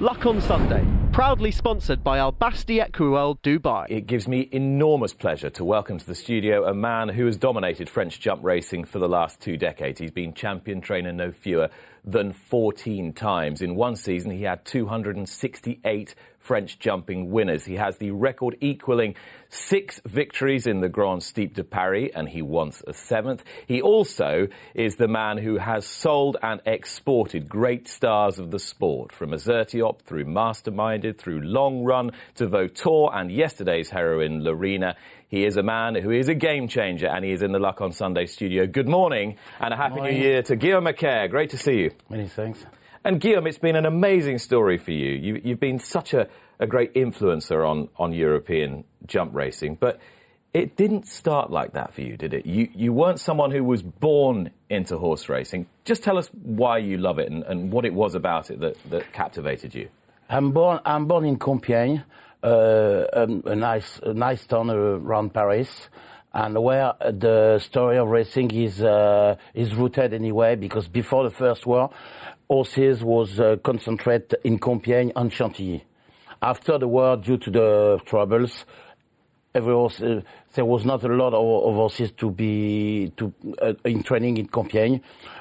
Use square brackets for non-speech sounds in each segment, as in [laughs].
Luck on Sunday, proudly sponsored by Al Basti Equiworld Dubai. It gives me enormous pleasure to welcome to the studio a man who has dominated French jump racing for the last two decades. He's been champion trainer no fewer than 14 times. In one season, he had 268 French jumping winners. He has the record equaling six victories in the Grand Steep de Paris, and he wants a seventh. He also is the man who has sold and exported great stars of the sport, from Azertiop through Masterminded, through Long Run to Vautour, and yesterday's heroine, Lorena. He is a man who is a game changer, and he is in the Luck on Sunday studio. Good morning, and a happy Morning. new year to Guillaume Macaire. Great to see you. Many thanks. And Guillaume, it's been an amazing story for you. you you've been such a, a great influencer on, on European jump racing, but it didn't start like that for you, did it? You, you weren't someone who was born into horse racing. Just tell us why you love it and, and what it was about it that, that captivated you. I'm born. I'm born in Compiègne, a, a nice, a nice town around Paris, and where the story of racing is uh, is rooted anyway. Because before the First War, horses was uh, concentrated in Compiègne and Chantilly. After the war, due to the troubles, every horse, uh, there was not a lot of, of horses to be to, uh, in training in Compiègne,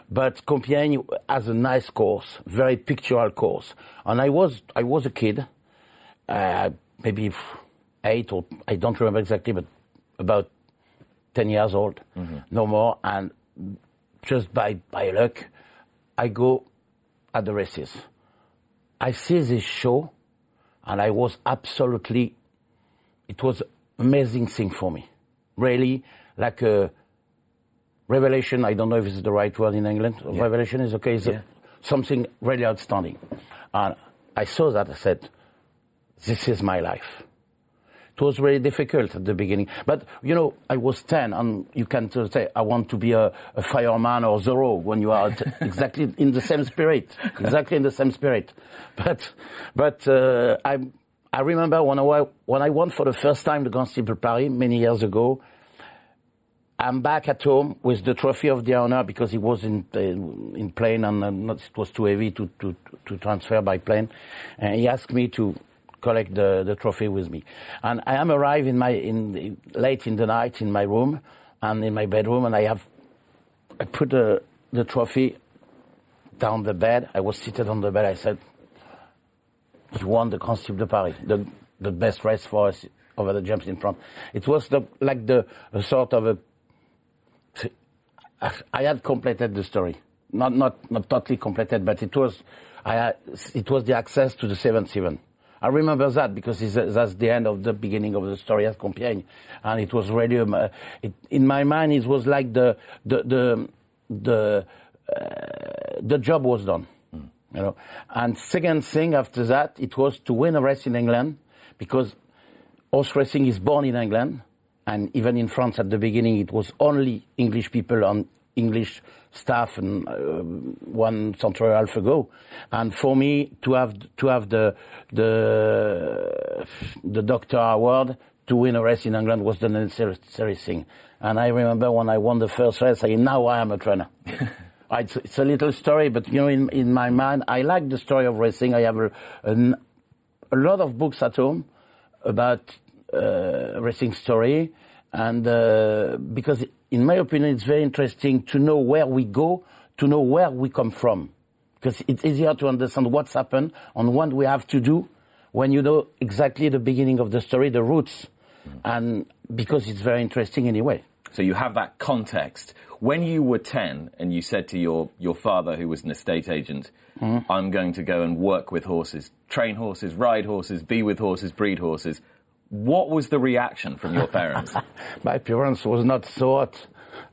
but Compiègne has a nice course, very pictorial course. And I was I was a kid, uh, maybe eight or I don't remember exactly, but about ten years old, mm-hmm. no more. And just by by luck, I go at the races. I see this show, and I was absolutely it was amazing thing for me. Really, like a revelation. I don't know if it's the right word in England. Revelation is okay. It's Yeah. something really outstanding. And I saw that. I said, "This is my life." It was very difficult at the beginning, but you know, I was ten, and you can say, "I want to be a, a fireman or Zorro" when you are t- [laughs] exactly in the same spirit, exactly in the same spirit. But, but uh, I, I remember when I when I won for the first time the Grand Steeple Paris many years ago. I'm back at home with the trophy of the honor because it was in uh, in plane and uh, not, it was too heavy to, to to transfer by plane. And he asked me to collect the, the trophy with me. And I am arrived in my in late in the night in my room and in my bedroom, and I have I put the the trophy down the bed. I was seated on the bed. I said, "You won the Steeple de Paris, the the best race for us over the jumps in front." It was the, like the sort of a I had completed the story. Not, not, not totally completed, but it was, I it was the access to the 7-7. I remember that because it's, that's the end of the beginning of the story at Compiègne. And it was really, um, uh, it, in my mind, it was like the, the, the, the, uh, the job was done. You know, and second thing after that, it was to win a race in England because horse racing is born in England, and even in France at the beginning, it was only English people on English staff and uh, one century and a half ago. And for me to have to have the the the doctor award to win a race in England was the necessary thing. And I remember when I won the first race, I now I am a trainer. [laughs] it's, it's a little story, but you know, in, in my mind, I like the story of racing. I have a, a, a lot of books at home about uh, racing story, and uh, because in my opinion, it's very interesting to know where we go, to know where we come from, because it's easier to understand what's happened and what we have to do when you know exactly the beginning of the story, the roots, and because it's very interesting anyway. So you have that context. When you were 10 and you said to your, your father, who was an estate agent, I'm going to go and work with horses, train horses, ride horses, be with horses, breed horses, what was the reaction from your parents? [laughs] my parents was not so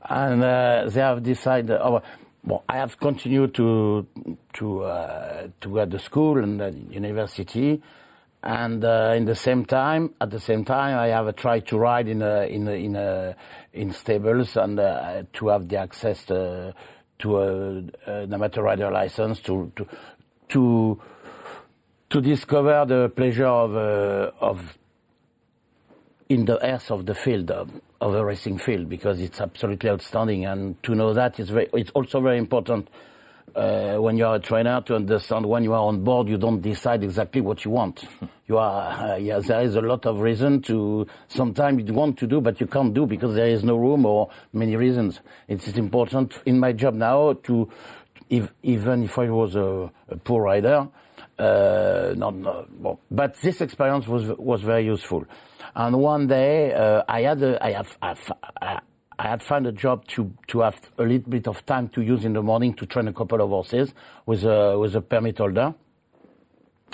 and uh, they have decided. Oh, well, I have continued to to uh, to go to school and uh, university, and uh, in the same time, at the same time, I have tried to ride in a, in a, in a, in stables and uh, to have the access to, to a, an amateur rider license to to to to discover the pleasure of uh, of in the earth of the field of, of the racing field because it's absolutely outstanding and to know that is very it's also very important uh, when you are a trainer to understand when you are on board, you don't decide exactly what you want. [laughs] You are, uh, yeah, there is a lot of reason to, sometimes you want to do, but you can't do because there is no room or many reasons. It is important in my job now to, if, even if I was a, a poor rider, uh, not, not well, but this experience was, was very useful. And one day, uh, I had a, I have, I, I had found a job to, to have a little bit of time to use in the morning to train a couple of horses with a, with a permit holder.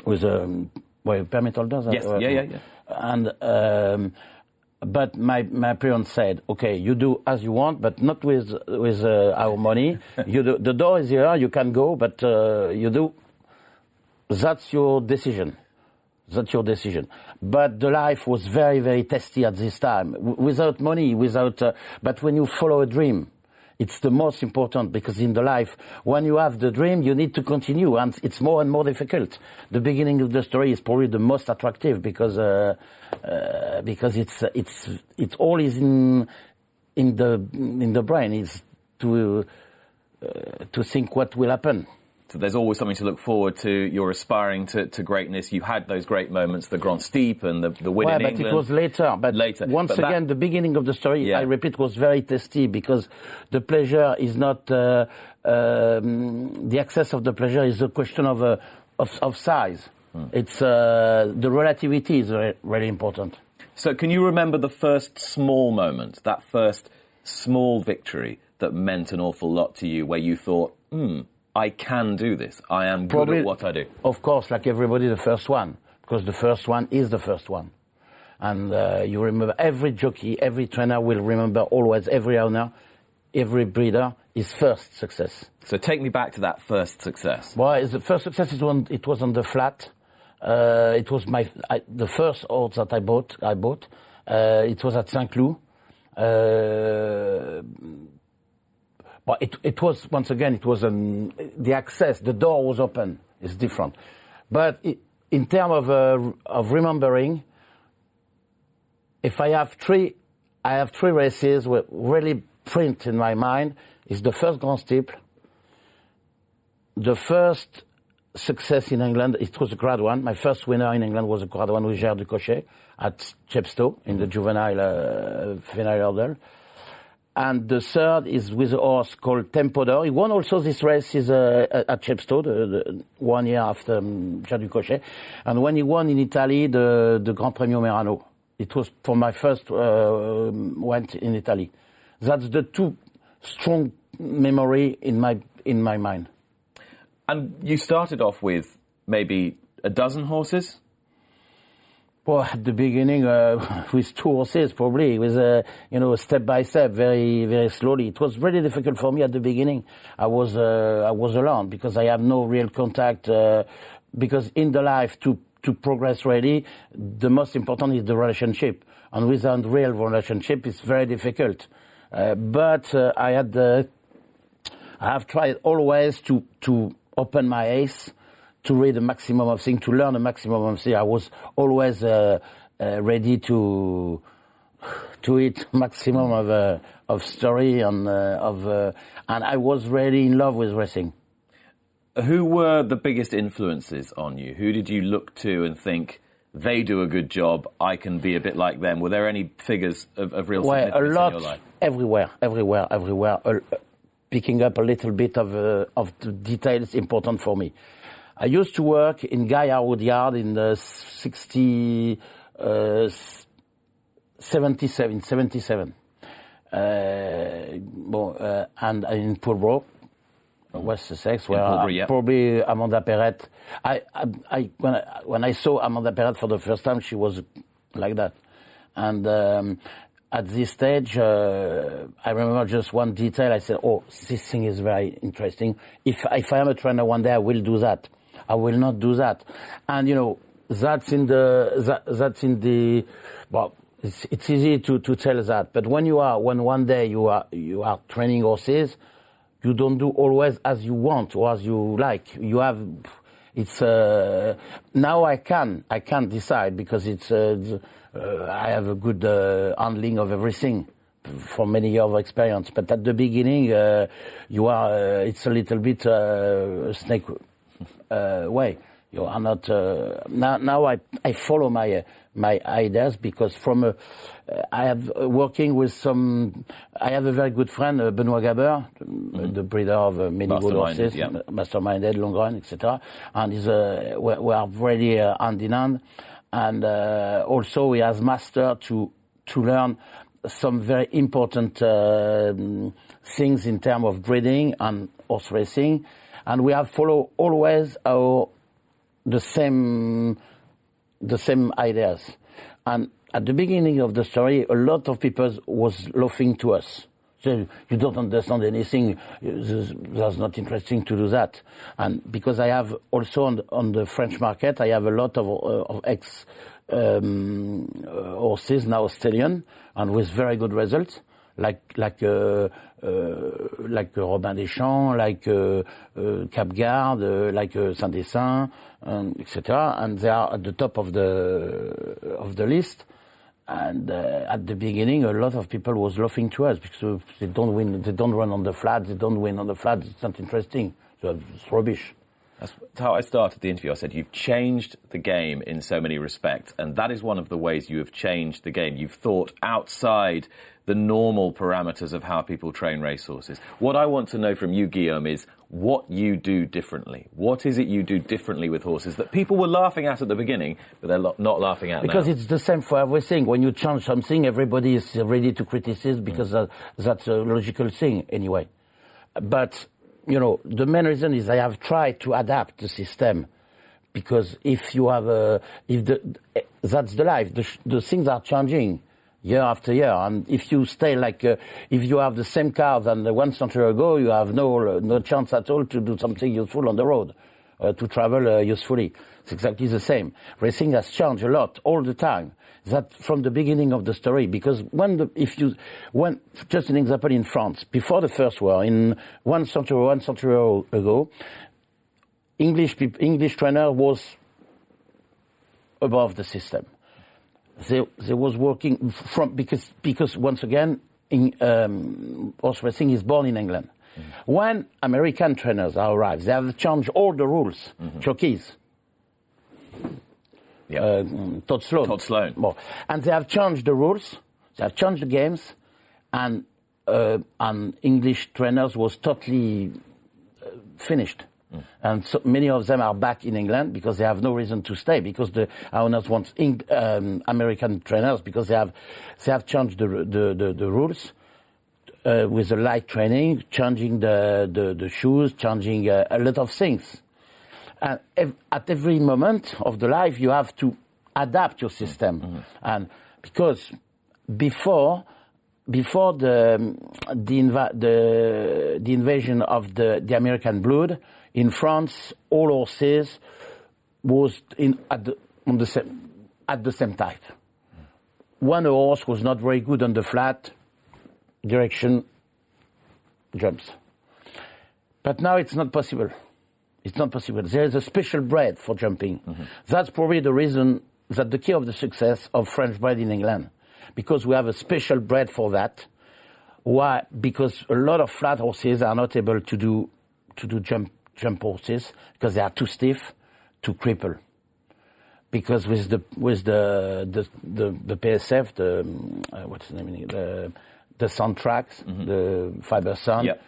With a, well, permit holder? Yes, yeah, yeah, yeah. And, um, but my, my parents said, okay, you do as you want, but not with, with uh, our money. you do, the door is here, you can go, but uh, you do, that's your decision. That's your decision. But the life was very, very testy at this time. W- without money, without, uh, but when you follow a dream, it's the most important because in the life, when you have the dream, you need to continue and it's more and more difficult. The beginning of the story is probably the most attractive because, uh, uh, because it's, it's, it's all is in, in the, in the brain. It's to, uh, to think what will happen. So there's always something to look forward to. You're aspiring to, to greatness. You had those great moments, the Grand Steep and the, the win well, in but England. it was later. But Later. once But that- again, the beginning of the story, Yeah. I repeat, was very testy because the pleasure is not uh, um, the excess of the pleasure is a question of uh, of, of size. Hmm. It's uh, the relativity is re- really important. So can you remember the first small moment, that first small victory that meant an awful lot to you, where you thought, hmm, I can do this. I am good at what I do. Of course, like everybody, the first one, because the first one is the first one. And uh, you remember every jockey, every trainer will remember always, every owner, every breeder, his first success. So take me back to that first success. Well, the first success is when it was on the flat. Uh, it was my I, the first horse that I bought. I bought. Uh, it was at Saint Cloud. But it, it was once again it was an, the access. The door was open. It's different. But it, in terms of uh, of remembering, if I have three, I have three races where really print in my mind. Is the first Grand Steeple, the first success in England, it was a grade one. My first winner in England was a grade one with Jair du Cochet at Chepstow in the juvenile uh, final hurdle. And the third is with a horse called Tempodor. He won also this race is, uh, at Chepstow, the, the one year after um, Ducochet. And when he won in Italy, the, the Grand Premio Merano. It was for my first uh, went in Italy. That's the two strong memory in my in my mind. And you started off with maybe a dozen horses. Well, at the beginning, uh, [laughs] with two horses, probably, with uh, you know, step by step, very, very slowly. It was really difficult for me at the beginning. I was, uh, I was alone because I have no real contact. Uh, because in the life, to to progress really, the most important is the relationship, and without real relationship, it's very difficult. Uh, but uh, I had, uh, I have tried always to to open my eyes to read a maximum of things, to learn a maximum of things. I was always uh, uh, ready to to eat [laughs] maximum of uh, of story and uh, of uh, and I was really in love with racing. Who were the biggest influences on you? Who did you look to and think they do a good job? I can be a bit like them. Were there any figures of, of real Well, a significance in lot your life? everywhere, everywhere, everywhere. Uh, picking up a little bit of uh, of the details important for me. I used to work in Guy Harwood Yard in the 60, uh, 77, 77. Uh, uh, and in Pulborough, West Sussex, where yeah. probably Amanda Perrett. I, I, I, when I when I saw Amanda Perrett for the first time, she was like that, and um, at this stage, uh, I remember just one detail. I said, "Oh, this thing is very interesting. If if I am a trainer one day, I will do that. I will not do that." And you know, that's in the that, that's in the well. It's, it's easy to, to tell that, but when you are when one day you are you are training horses, you don't do always as you want or as you like. You have, it's, uh, now I can, I can decide because it's, uh, uh, I have a good uh, handling of everything. for many years of experience. But at the beginning, uh, you are uh, it's a little bit snake way. You are not uh, now. Now I I follow my uh, my ideas because from uh, I have uh, working with some. I have a very good friend, uh, Benoit Gabeur, the breeder of uh, many good horses, yeah. masterminded, long run, etc. And is uh, we, we are really uh, hand in hand. And uh, also he has mastered to to learn some very important uh, things in terms of breeding and horse racing. And we have followed always our the same the same ideas. And at the beginning of the story, a lot of people was laughing to us. So you don't understand anything. That's not interesting to do that. And because I have also on, on the French market, I have a lot of, of ex um, horses now stallion, and with very good results, like like uh, uh, like uh, Robin des Champs, like uh, uh, Kapgarde, uh, like uh, Saint des Saints, um, etc. And they are at the top of the of the list. And uh, at the beginning, a lot of people was laughing to us because they don't win, they don't run on the flats, they don't win on the flats. It's not interesting. So it's rubbish. That's how I started the interview. I said you've changed the game in so many respects, and that is one of the ways you have changed the game. You've thought outside the normal parameters of how people train racehorses. What I want to know from you, Guillaume, is what you do differently. What is it you do differently with horses that people were laughing at at the beginning, but they're not laughing at now? Because now? it's the same for everything. When you change something, everybody is ready to criticize because uh, that's a logical thing anyway. But, you know, the main reason is I have tried to adapt the system. Because if you have a, if the, that's the life, the, the things are changing year after year. And if you stay like, uh, if you have the same car than one century ago, you have no, no chance at all to do something useful on the road uh, to travel uh, usefully. It's exactly the same. Racing has changed a lot all the time. That from the beginning of the story, because when the, if you, when, just an example in France, before the First War, in one century, one century ago, English English trainer was above the system. They, they was working from, because, because once again, in, um, horse racing is born in England. When American trainers are arrived, they have changed all the rules, jockeys, yeah. uh, Tod Sloan. Tod Sloan. Well, and they have changed the rules, they have changed the games, and, uh, and English trainers was totally uh, finished. And so many of them are back in England because they have no reason to stay because the owners want Eng- um, American trainers because they have they have changed the the, the, the rules uh, with the light training, changing the the, the shoes, changing uh, a lot of things. And ev- at every moment of the life, you have to adapt your system, and because before before the the, inva- the the invasion of the the American blood in France, all horses was in at the on the same at the same type. One horse was not very good on the flat direction jumps, but now it's not possible. It's not possible. There is a special breed for jumping. Mm-hmm. That's probably the reason that the key of the success of French breed in England, because we have a special breed for that. Why? Because a lot of flat horses are not able to do to do jump jump horses because they are too stiff to cripple. Because with the with the the the, the PSF, the uh, what's the name? The the sound tracks, the fiber sound, Yep.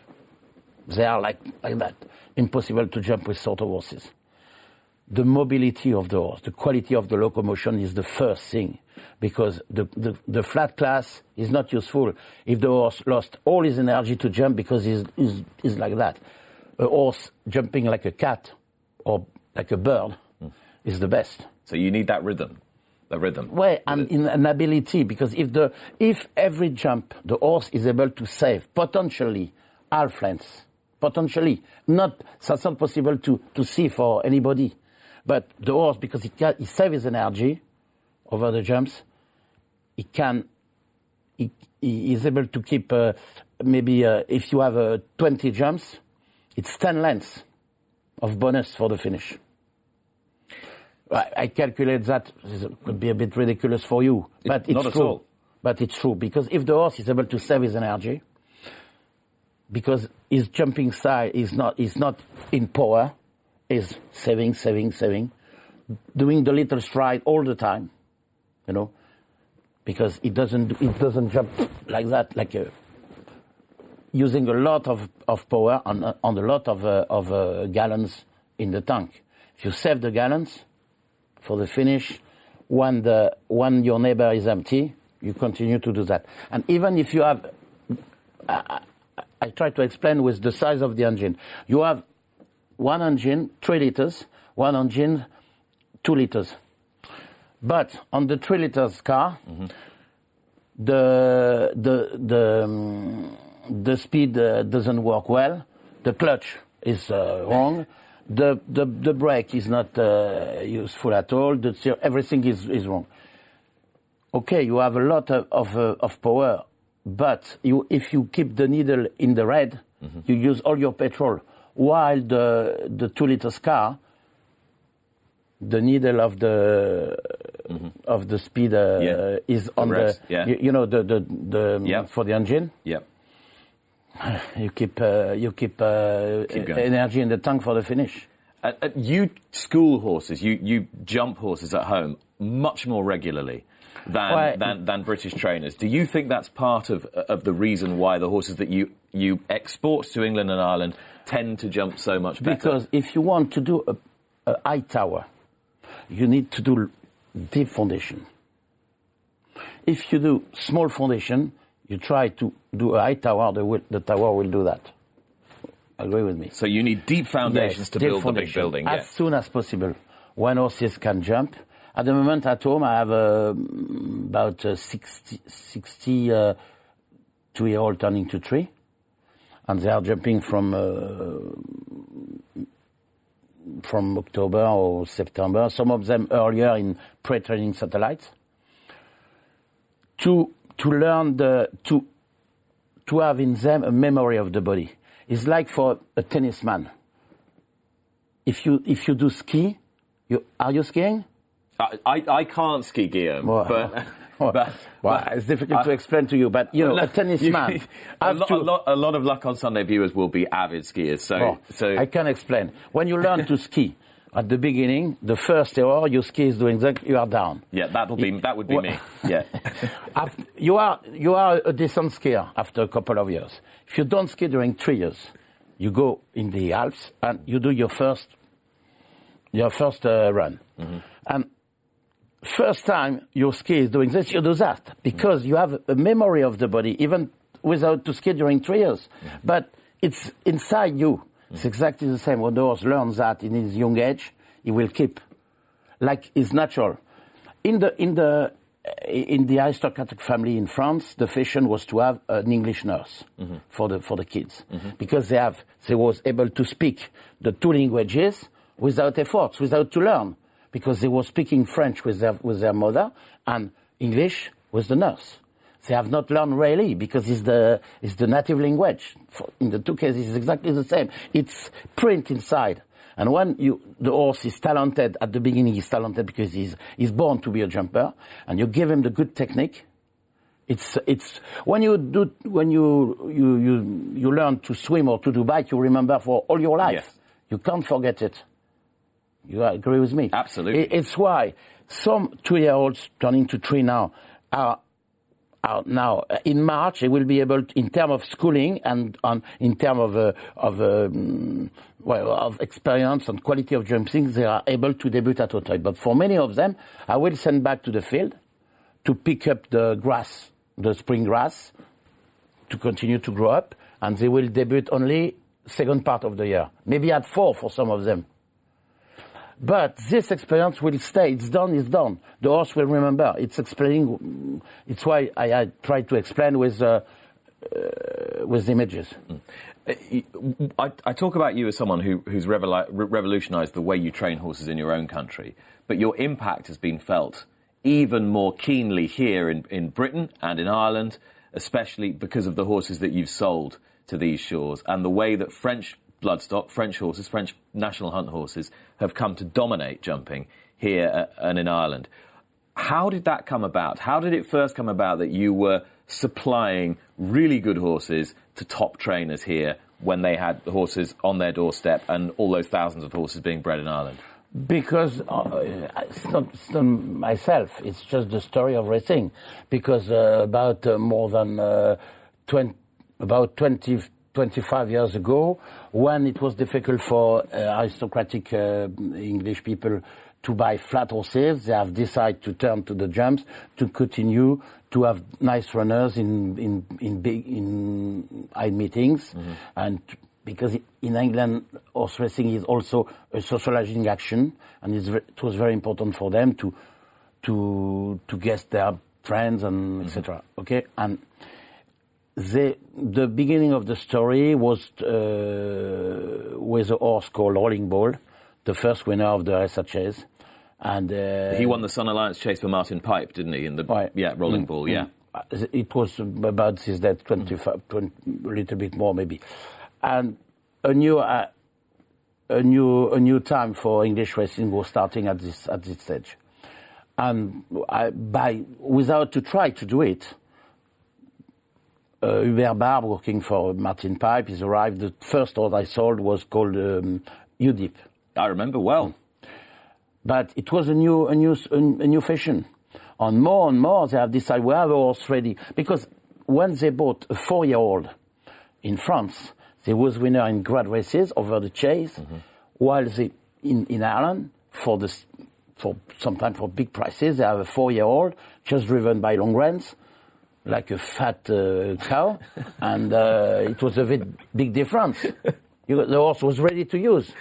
they are like, like that. Impossible to jump with sort of horses. The mobility of the horse, the quality of the locomotion is the first thing. Because the, the, the flat class is not useful if the horse lost all his energy to jump because he's, he's, he's like that. A horse jumping like a cat or like a bird is the best. so you need that rhythm. The rhythm. Well, and in an ability, because if the if every jump the horse is able to save potentially half lengths, potentially not that's not possible to to see for anybody, but the horse because it can he save his energy over the jumps, he can he, he is able to keep uh, maybe uh, if you have uh, 20 jumps, it's 10 lengths of bonus for the finish. I, calculate that this could be a bit ridiculous for you, but it's not at true. all. but it's true because if the horse is able to save his energy, because his jumping style is not is not in power, is saving, saving, saving, doing the little stride all the time, you know, because it doesn't it doesn't jump like that, like a, using a lot of, of power on on a lot of uh, of uh, gallons in the tank. If you save the gallons for the finish, when the when your neighbor is empty, you continue to do that. And even if you have, I, I, I try to explain with the size of the engine. You have one engine, three liters, one engine, two liters. But on the three liters car, the the the um, the speed uh, doesn't work well. The clutch is uh, wrong. The, the the brake is not uh, useful at all. The, everything is, is wrong. Okay, you have a lot of of, uh, of power, but you, if you keep the needle in the red, you use all your petrol. While the the two liters car, the needle of the of the speed uh, Yeah. is on the yeah. you, you know the the, the Yeah. for the engine Yep. You keep uh, you keep, uh, Keep energy in the tank for the finish. Uh, uh, you school horses, you, you jump horses at home much more regularly than, Well, than, than British trainers. Do you think that's part of, of the reason why the horses that you, you export to England and Ireland tend to jump so much better? Because if you want to do a, a high tower, you need to do deep foundation. If you do small foundation, you try to do a high tower, the, will, the tower will do that. Agree with me? so you need deep foundations Yes, to deep build the big foundation. building. As yeah. soon as possible. When horses can jump. At the moment at home, I have uh, about uh, 60, 60 uh, two-year-old turning to three. And they are jumping from uh, from October or September. Some of them earlier in pre-training satellites. To to learn the to to have in them a memory of the body. It's like for a tennis man. If you if you do ski, you are you skiing? I, I, I can't ski, Guillaume, Well, but, [laughs] well, but, well, but- it's difficult to explain to you, but you know, a tennis man. [laughs] a, lot, to- a, lot, a lot of Luck on Sunday viewers will be avid skiers. So, Well, so I can explain. When you learn to ski, at the beginning, the first hour your ski is doing that, you are down. yeah, that'll be that would be me. [laughs] Yeah. Af- you are you are a decent skier after a couple of years. If you don't ski during three years, you go in the Alps and you do your first your first uh, run, and first time your ski is doing this, you do that because you have a memory of the body, even without to ski during three years. But it's inside you. It's exactly the same. When horse learns that in his young age, he will keep like it's natural. In the in the in the aristocratic family in France, the fashion was to have an English nurse mm-hmm. for the for the kids mm-hmm. because they have they was able to speak the two languages without efforts, without to learn, because they were speaking French with their with their mother and English with the nurse. They have not learned really because it's the it's the native language. For, in the two cases, it's exactly the same. It's print inside. And when you, the horse is talented at the beginning, he's talented because he's, he's born to be a jumper, and you give him the good technique. It's, it's when you do when you, you you you learn to swim or to do bike, you remember for all your life. Yes. You can't forget it. You agree with me? Absolutely. It- it's why some two-year-olds turning to three now are now Uh, in March they will be able to, in terms of schooling and on in terms of uh, of um, well of experience and quality of jumping they are able to debut at Auteuil. But for many of them, I will send back to the field to pick up the grass, the spring grass, to continue to grow up, and they will debut only second part of the year, maybe at four for some of them. But this experience will stay. It's done. It's done. The horse will remember. It's explaining. It's why I, I try to explain with uh, uh, with images. I, I talk about you as someone who, who's revolu- revolutionised the way you train horses in your own country, but your impact has been felt even more keenly here in, in Britain and in Ireland, especially because of the horses that you've sold to these shores and the way that French bloodstock, French horses, French national hunt horses, have come to dominate jumping here and in Ireland. How did that come about? How did it first come about that you were supplying really good horses to top trainers here when they had horses on their doorstep and all those thousands of horses being bred in Ireland? Because uh, it's, not, it's, not, myself, it's just the story of racing. Because uh, about uh, more than uh, 20, about 20, 25 years ago, when it was difficult for uh, aristocratic uh, English people to buy flat horses. They have decided to turn to the jumps to continue to have nice runners in in in big in high meetings, mm-hmm. and because in England horse racing is also a socializing action, and it was very important for them to to to guest their friends and mm-hmm. etc. Okay, and the the beginning of the story was uh, with a horse called Rolling Ball, the first winner of the SHS and uh, he won the Sun Alliance chase for Martin Pipe, didn't he? In the right. yeah rolling mm, ball, yeah. Mm. It was about his death, 25, mm. 20, a little bit more maybe, and a new uh, a new a new time for English racing was starting at this at this stage, and I, by without to try to do it. Uh, Hubert Barbe, working for Martin Pipe, he's arrived. The first horse I sold was called um, UDIP. I remember well. But it was a new, a new, a new fashion. And more and more, they have decided we have a horse ready. Because when they bought a four-year-old in France, they was winner in grade races over the chase, mm-hmm. while they in, in Ireland for the for sometimes for big prices they have a four-year-old just driven by long runs, like a fat uh, cow, [laughs] and uh, it was a bit big difference. You, the horse was ready to use.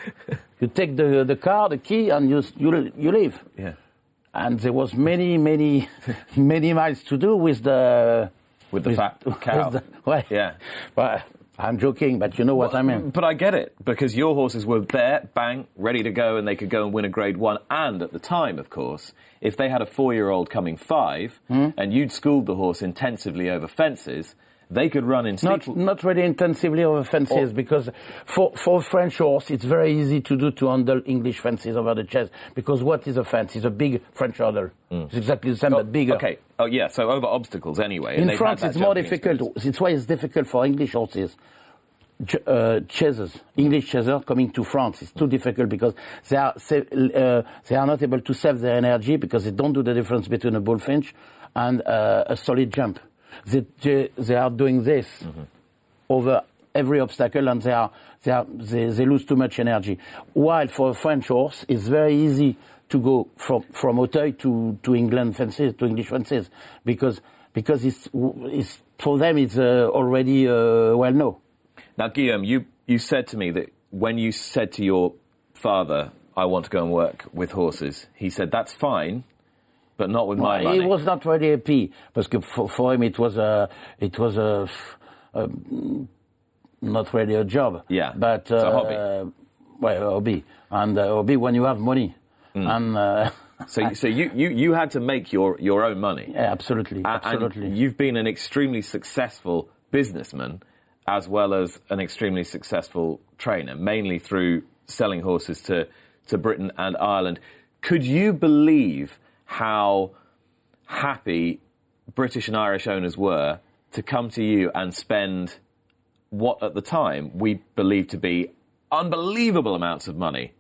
You take the the car, the key, and you you you leave. Yeah. And there was many many many miles to do with the with the with, fat [laughs] cow. The, [laughs] well, yeah. But I'm joking, but you know what well, I mean. But I get it because your horses were there, bang, ready to go, and they could go and win a Grade One. And at the time, of course, if they had a four-year-old coming five, hmm? and you'd schooled the horse intensively over fences they could run in steep... Not, not really intensively over fences, or... because for, for French horse, it's very easy to do to handle English fences over the chest, because what is a fence? It's a big French hurdle. Mm. It's exactly the same, oh, but bigger. Okay, oh yeah, so over obstacles anyway. In France, it's more difficult. Experience. It's why it's difficult for English horses. Uh, chasers, English chasers coming to France. It's too difficult because they are uh, they are not able to save their energy because they don't do the difference between a bullfinch and uh, a solid jump they, they are doing this mm-hmm. over every obstacle and they, are, they, are, they, they lose too much energy. While for a French horse, it's very easy to go from, from Auteuil to, to England fences, to English fences, because, because it's, it's, for them it's uh, already uh, well known. Now, Guillaume, you, you said to me that when you said to your father, I want to go and work with horses, he said, that's fine, but not with my money. He was not really happy because for, for him it was a it was a, a, not really a job. Yeah, but uh, a hobby. Well, a hobby and a hobby when you have money mm. and. Uh, [laughs] so, so you, you, you had to make your, your own money. Yeah, absolutely, absolutely. And you've been an extremely successful businessman, as well as an extremely successful trainer, mainly through selling horses to, to Britain and Ireland. Could you believe how happy British and Irish owners were to come to you and spend what at the time we believed to be unbelievable amounts of money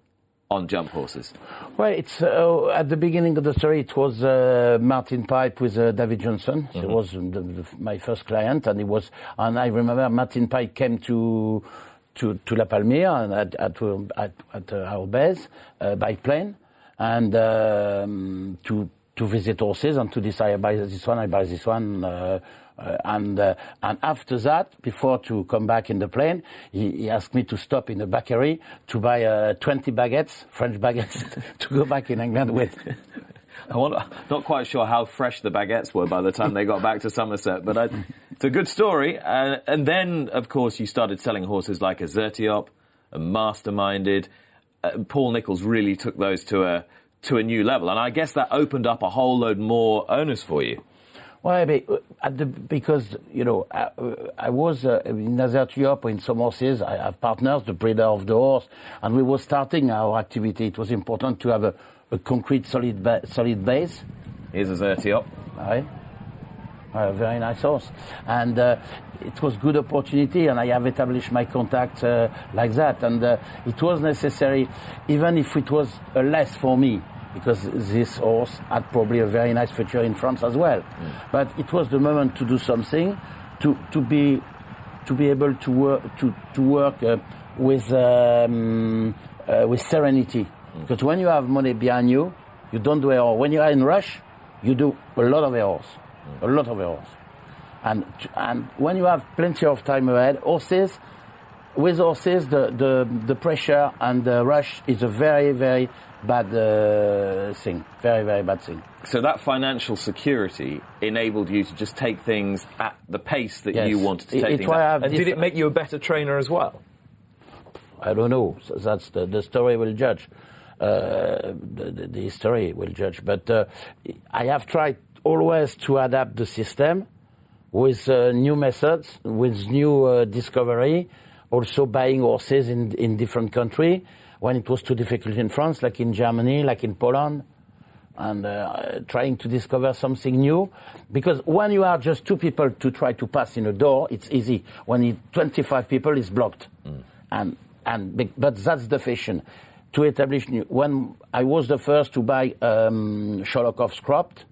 on jump horses? Well, it's uh, at the beginning of the story. It was uh, Martin Pipe with uh, David Johnson. Mm-hmm. He was the, the, my first client, and he was. And I remember Martin Pipe came to to, to La Palmyre and at at, at, at our base uh, by plane, and um, to to visit horses and to decide I buy this one, I buy this one. Uh, uh, and uh, and after that, before to come back in the plane, he, he asked me to stop in the bakery to buy uh, 20 baguettes, French baguettes, [laughs] to go back in England with. [laughs] I am not quite sure how fresh the baguettes were by the time they got back to Somerset, but I, it's a good story. Uh, and then, of course, you started selling horses like Azertiop, a Masterminded, uh, Paul Nicholls really took those to a to a new level, and I guess that opened up a whole load more owners for you. Well, uh, because you know, I, I was uh, in Azertiop in some horses. I have partners, the breeder of the horse, and we were starting our activity. It was important to have a, a concrete, solid, ba- solid base, Here's Azertiop. Aye. A very nice horse. And uh, it was good opportunity and I have established my contact uh, like that. And uh, it was necessary, even if it was a less for me, because this horse had probably a very nice future in France as well. But it was the moment to do something, to, to be to be able to work to, to work uh, with um, uh, with serenity. Because when you have money behind you, you don't do error. When you are in rush, you do a lot of errors, a lot of errors. And and when you have plenty of time ahead, horses with horses, the, the, the pressure and the rush is a very, very bad uh, thing. Very, very bad thing. So that financial security enabled you to just take things at the pace that Yes. you wanted to take it things at. And did it make you a better trainer as well? I don't know. So that's the, the story will judge. Uh, the, the, the history will judge. But uh, I have tried always to adapt the system with uh, new methods, with new uh, discovery, also buying horses in, in different country when it was too difficult in France, like in Germany, like in Poland, and uh, trying to discover something new. Because when you are just two people to try to pass in a door, it's easy. When you 25 people, it's blocked. And, and, but that's the fashion. To establish new, when I was the first to buy um, Sholokhov cropped,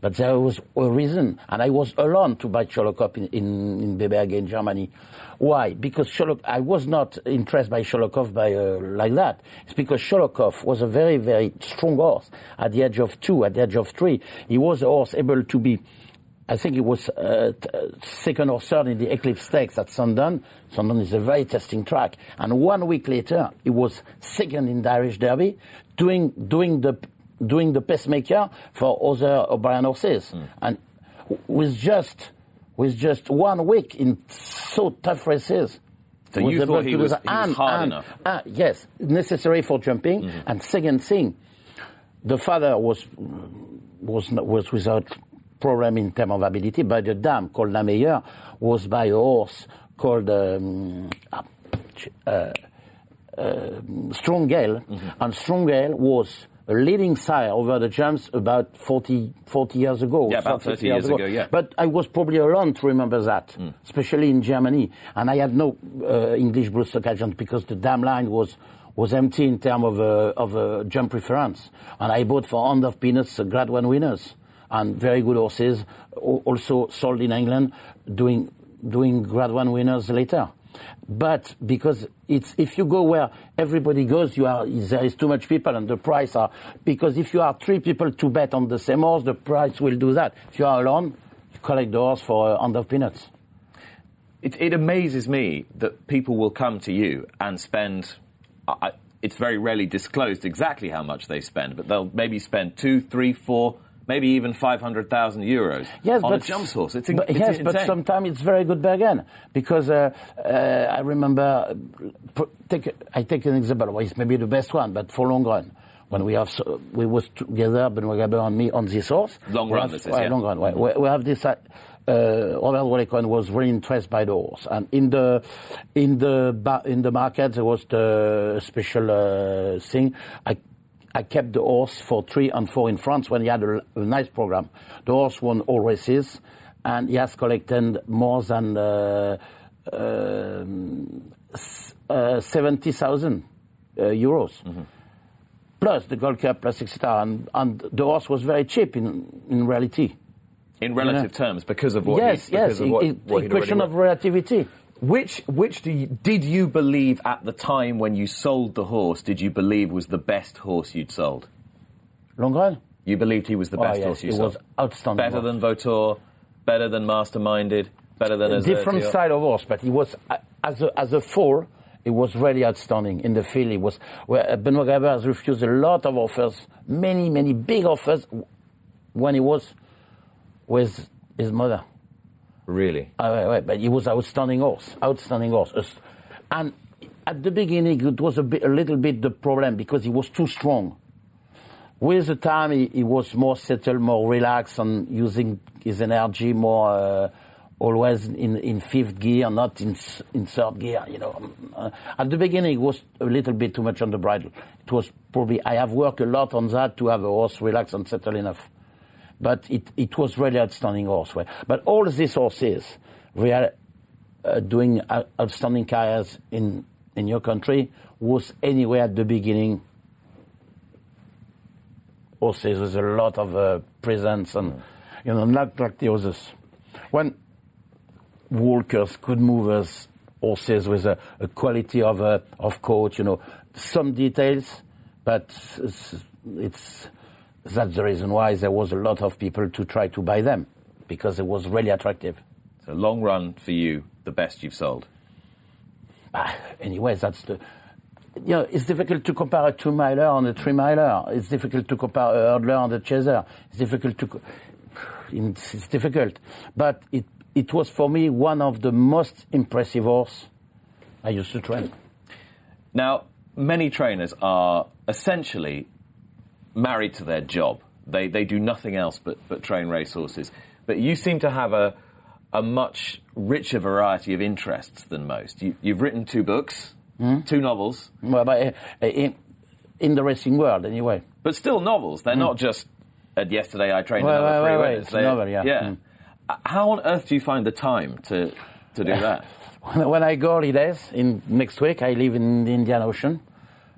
but there was a reason, and I was alone to buy Sholokhov in, in, in Beberg in Germany. Why? Because Sholok, I was not impressed by Sholokhov by uh, like that. It's because Sholokhov was a very, very strong horse at the age of two, at the age of three. He was a horse able to be I think it was uh, uh, second or third in the Eclipse Stakes at Sandown. Sandown is a very testing track. And one week later, he was second in the Irish Derby, doing doing the doing the pacemaker for other O'Brien horses, and with just with just one week in so tough races. So was you thought he was- he was hard and- enough? Mm-hmm. ah, yes, necessary for jumping. And second thing, the father was was was without problem in terms of ability, but the dam called La Meilleure was by a horse called um, ah, uh, uh, Strong Gale, and Strong Gale was a leading sire over the jumps about 40, 40 years ago. Yeah, about 30 years ago, yeah. But I was probably alone to remember that, especially in Germany. And I had no uh, English bloodstock agent because the dam line was was empty in terms of uh, of uh, jump preference. And I bought for Hand of Peanuts uh, Grade One winners and very good horses, al- also sold in England, doing doing Grade One winners later. But because it's if you go where everybody goes, you are there is too much people and the price are because if you are three people to bet on the same horse, the price will do that. If you are alone, you collect the horse for under peanuts. It, it amazes me that people will come to you and spend. I- it's very rarely disclosed exactly how much they spend, but they'll maybe spend two, three, four, maybe even five hundred thousand euros Yes, on but a jumps horse. It's, in, but, it's yes, insane. but sometimes it's very good bargain because uh, uh, I remember. uh, Take, I take an example. Well, it's maybe the best one, but for long run. When we have, so- we was together, Benoit Gabeur and me on this horse. Long run, have- this is, yeah. long run. We, we have this. Uh, Robert Waley-Cohen was really interested by the horse, and in the in the in the market there was the special uh, thing. I I kept the horse for three and four in France when he had a, a nice program. The horse won all races, and he has collected more than uh, um, uh, 70,000 uh, euros. Plus the Gold Cup, plus etc. And, and the horse was very cheap in, in reality. in relative terms, because of what yes, he, yes, because of what, it, what a question of relativity. Which which do you, did you believe at the time when you sold the horse? Did you believe was the best horse you'd sold? Long run? You believed he was the Oh, best yes, horse you it sold. was outstanding Better horse. than Vautour, better than Masterminded, better than a different Azertiop. style of horse, but he was as a as a foal. It was really outstanding in the field. He was where uh, Benoit Gabeur has refused a lot of offers, many many big offers, when he was with his mother. Really? Uh, but he was outstanding horse, outstanding horse. And at the beginning, it was a, bit, a little bit the problem because he was too strong. With the time, he, he was more settled, more relaxed, and using his energy more uh, always in, in fifth gear, not in in third gear. You know, uh, at the beginning, it was a little bit too much on the bridle. It was probably I have worked a lot on that to have a horse relaxed and settle enough. But it, it was really outstanding horse. But all these horses, real, uh, doing outstanding careers in in your country, was anywhere at the beginning horses with a lot of uh, presence and you know not like the others. When walkers, good movers, horses with a, a quality of uh, of coach, you know, some details, but it's, it's that's the reason why there was a lot of people to try to buy them because it was really attractive. So long run for you, the best you've sold. Ah, anyway, that's the. You know, it's difficult to compare a two miler and a three miler. It's difficult to compare a hurdler and a chaser. It's difficult to. It's, it's difficult, but it it was for me one of the most impressive horse I used to train. Now, many trainers are essentially married to their job. They, they do nothing else but, but train racehorses. But you seem to have a, a much richer variety of interests than most. You, have written two books, mm. two novels. Well, but uh, in, in, the racing world, anyway. But still novels. They're mm. not just, uh, yesterday I trained well, another well, three well, novel, yeah. yeah. Mm. How on earth do you find the time to, to do [laughs] that? when I go holidays, in next week, I live in the Indian Ocean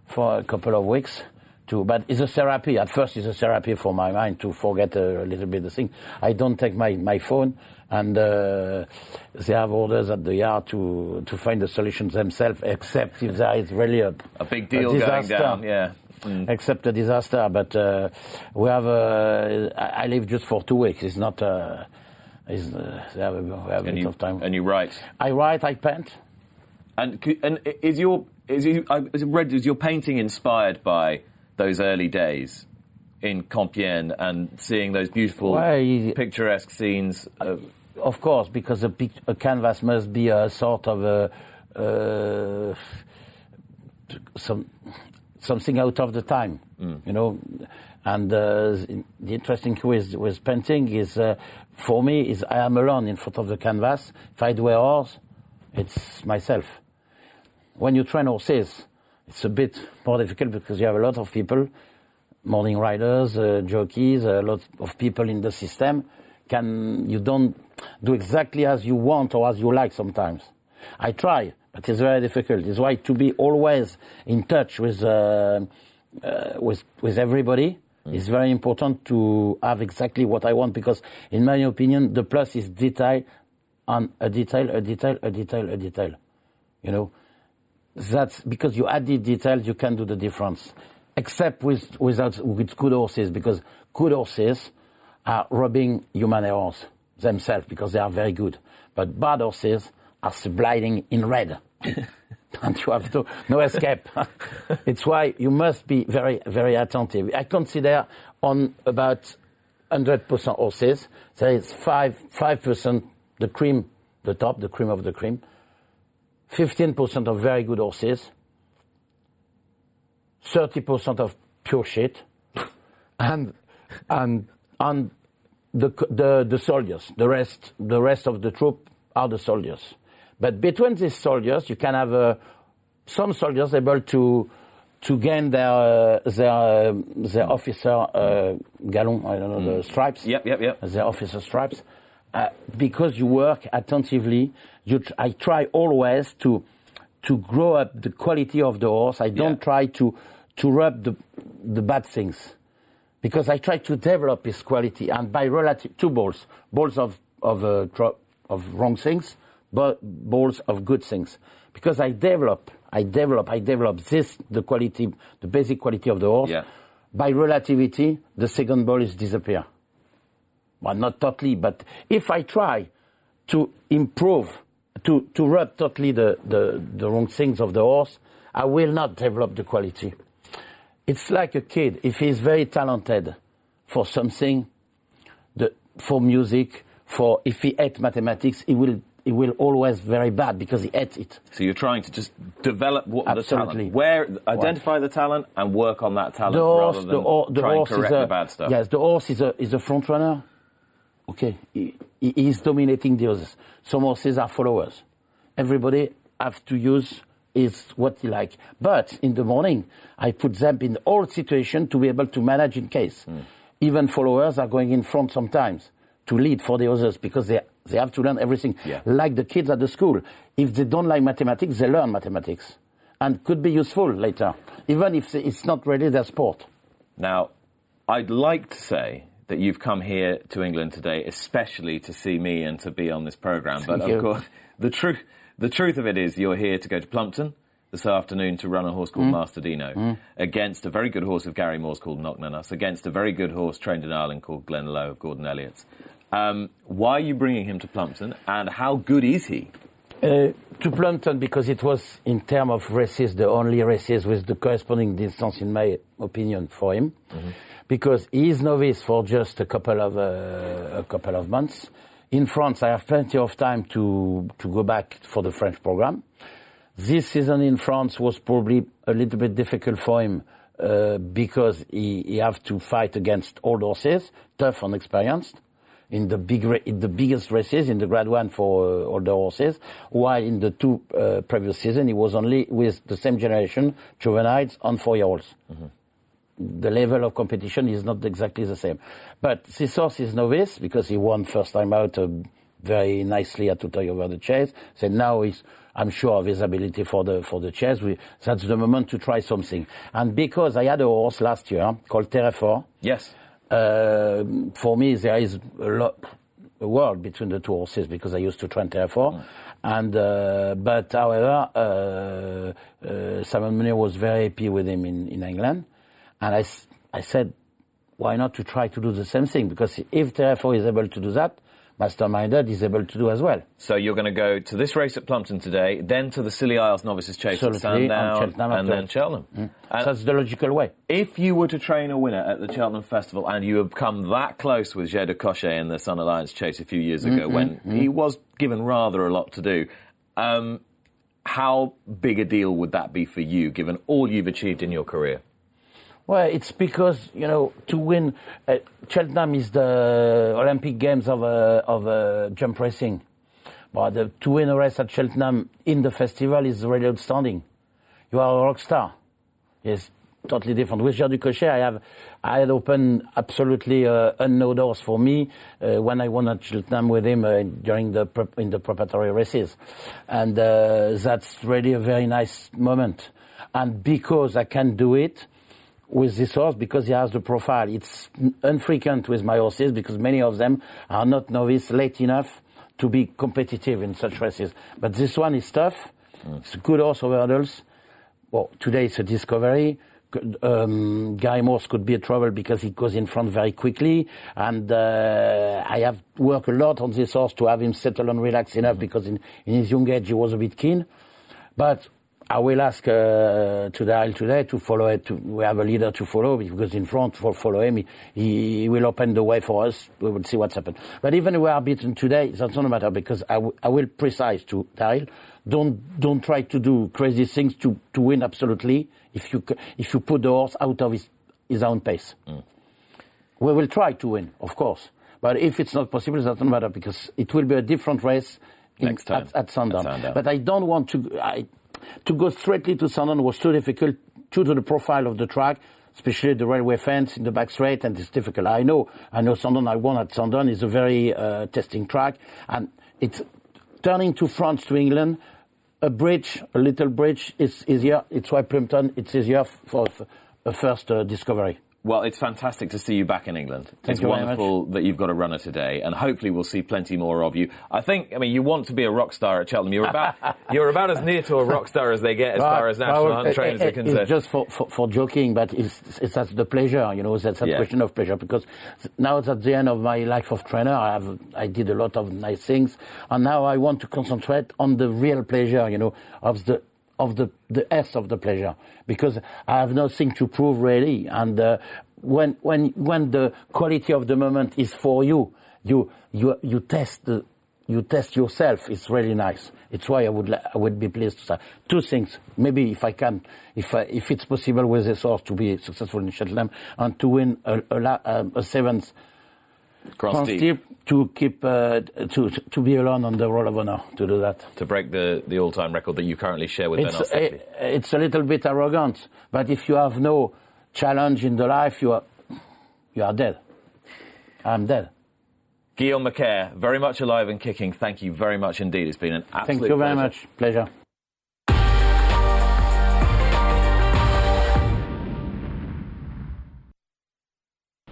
for a couple of weeks. To, but it's a therapy. At first, it's a therapy for my mind to forget a, little bit the thing. I don't take my, my phone, and uh, they have orders at the yard to to find the solutions themselves, except if there is really a, a big deal a going down. Yeah. Mm. Except a disaster, but uh, we have. Uh, I live just for two weeks. It's not. Uh, is uh, have a, have a bit you, of time. And you write. I write. I paint. And and is your is you, I read is your painting inspired by those early days in Compiègne and seeing those beautiful picturesque scenes? Of, of course, because a, a, canvas must be a sort of a, uh, some something out of the time, mm. you know. And uh, the interesting thing with, with painting is uh, for me is I am alone in front of the canvas. If I do a horse, it's myself. When you train horses, it's a bit more difficult because you have a lot of people, morning riders, uh, jockeys, a lot of people in the system. Can you don't do exactly as you want or as you like sometimes. I try, but it's very difficult. It's why to be always in touch with uh, uh, with with everybody Mm. It's very important to have exactly what I want because, in my opinion, the plus is detail on a detail, a detail, a detail, a detail. You know, that's because you add the details, you can do the difference. Except with without with good horses, because good horses are robbing human errors themselves because they are very good. But bad horses are sublighting in red. [laughs] and you have to, no escape. [laughs] it's why you must be very, very attentive. I consider on about 100% horses, there is 5, 5% the cream, the top, the cream of the cream, 15% of very good horses, 30% of pure shit, [laughs] and, and, and the, the, the soldiers, the rest, the rest of the troop are the soldiers. But between these soldiers, you can have uh, some soldiers able to to gain their uh, their uh, their officer uh, galon, I don't know mm. the stripes. Yep, yep, yep. Their officer stripes, uh, because you work attentively. You tr- I try always to to grow up the quality of the horse. I don't yeah. try to to rub the the bad things, because I try to develop his quality and by relative two balls, balls of of uh, tro- of wrong things but balls of good things. Because I develop, I develop, I develop this, the quality, the basic quality of the horse. Yeah. By relativity, the second ball is disappear. Well, not totally, but if I try to improve, to, to rub totally the, the, the wrong things of the horse, I will not develop the quality. It's like a kid, if he's very talented for something, the, for music, for if he hates mathematics, he will it will always very bad because he ate it. So you're trying to just develop what Absolutely. the talent, where identify the talent and work on that talent the horse, rather than the, or, the try horse correct is a, the bad stuff. Yes, the horse is a is a front runner. Okay, he, he is dominating the others. Some horses are followers. Everybody have to use is what he like. But in the morning, I put them in all situation to be able to manage in case. Mm. even followers are going in front sometimes to lead for the others because they, they have to learn everything. Yeah. Like the kids at the school. If they don't like mathematics, they learn mathematics and could be useful later, even if it's not really their sport. Now, I'd like to say that you've come here to England today, especially to see me and to be on this programme. But Thank of course, the truth, the truth of it is, you're here to go to Plumpton this afternoon to run a horse called Master Dino against a very good horse of Gary Moore's called Knocknanuss, against a very good horse trained in Ireland called Glenloe of Gordon Elliott's. Um, why are you bringing him to Plumpton, and how good is he? Uh, to Plumpton because it was, in terms of races, the only races with the corresponding distance, in my opinion, for him. Because he is novice for just a couple of uh, a couple of months. In France, I have plenty of time to to go back for the French program. This season in France was probably a little bit difficult for him uh, because he, he have to fight against old horses, tough and experienced in the big in the biggest races in the grade one for uh, older horses, while in the two uh, previous season he was only with the same generation juveniles and four year olds. The level of competition is not exactly the same, but this horse is novice because he won first time out uh, very nicely at Auteuil over the chase. So now he's I'm sure of his ability for the for the chase. We, that's the moment to try something. And because I had a horse last year called Terrefort, Yes. uh, for me, there is a lot, a world between the two horses because I used to train Terrefort. And, uh, but however, uh, uh, Simon Munir was very happy with him in, in England. And I, I said, why not to try to do the same thing? Because if Terrefort is able to do that, Master Dino is able to do as well. So you're going to go to this race at Plumpton today, then to the Scilly Isles Novices Chase at and Sandown, Cheltenham and then Cheltenham. Mm. Uh, and That's the logical way. if you were to train a winner at the Cheltenham Festival and you have come that close with du Cochet in the Sun Alliance Chase a few years ago mm-hmm, when mm-hmm. he was given rather a lot to do, um, how big a deal would that be for you, given all you've achieved in your career? Well, it's because you know to win. Uh, Cheltenham is the Olympic Games of uh, of uh, jump racing, but the, to win a race at Cheltenham in the festival is really outstanding. You are a rock star. Yes, totally different. With Jair du Cochet, I have I had opened absolutely uh, unknown doors for me uh, when I won at Cheltenham with him uh, during the prep, in the preparatory races, and that's really a very nice moment. And because I can do it with this horse because he has the profile. It's unfrequent with my horses because many of them are not novice late enough to be competitive in such races. But this one is tough. It's a good horse over hurdles. Well, today it's a discovery. Um, Gary Moore's could be a trouble because he goes in front very quickly, and uh, I have worked a lot on this horse to have him settle and relax enough because in, in his young age he was a bit keen. But I will ask uh, to Daryl today to follow it. To, we have a leader to follow because in front for follow him, he, he will open the way for us. We will see what's happened. But even if we are beaten today, that's not a matter because I, w- I will precise to Daryl. Don't don't try to do crazy things to, to win absolutely. If you if you put the horse out of his his own pace, we will try to win, of course. But if it's not possible, it doesn't matter because it will be a different race in- Next time. at, at Sandown. At Sandown. But I don't want to. I, to go straightly to Sandown was too difficult due to the profile of the track, especially the railway fence in the back straight, and it's difficult. I know, I know Sandown. I won at Sandown. is a very uh, testing track, and it's turning to France to England. A bridge, a little bridge, is easier. It's why Plumpton. It's easier for a first uh, discovery. Well, it's fantastic to see you back in England. Thank it's wonderful that you've got a runner today, and hopefully we'll see plenty more of you. I think, I mean, you want to be a rock star at Cheltenham. You're about, [laughs] you're about as near to a rock star as they get as far as national Well, hunt trainers are concerned. It's just for, for, for joking, but it's, it's that's the pleasure, you know, that's a Yeah. question of pleasure because now it's at the end of my life of trainer. I have, I did a lot of nice things and now I want to concentrate on the real pleasure, you know, of the, of the, the S of the pleasure because I have nothing to prove really. And, uh, when, when, when the quality of the moment is for you, you, you, you test the, you test yourself. It's really nice. It's why I would I would be pleased to say two things. Maybe if I can, if I, if it's possible with this horse to be successful in Cheltenham and to win a, a, um, a seventh Cross, deep. deep. to keep uh, to to be alone on the Roll of Honor to do that. To break the, the all time record that you currently share with it's it's a little bit arrogant, but if you have no challenge in the life, you are you are dead. I'm dead. Guillaume Macaire, very much alive and kicking. Thank you very much indeed. It's been an absolute Thank you very pleasure. much. Pleasure.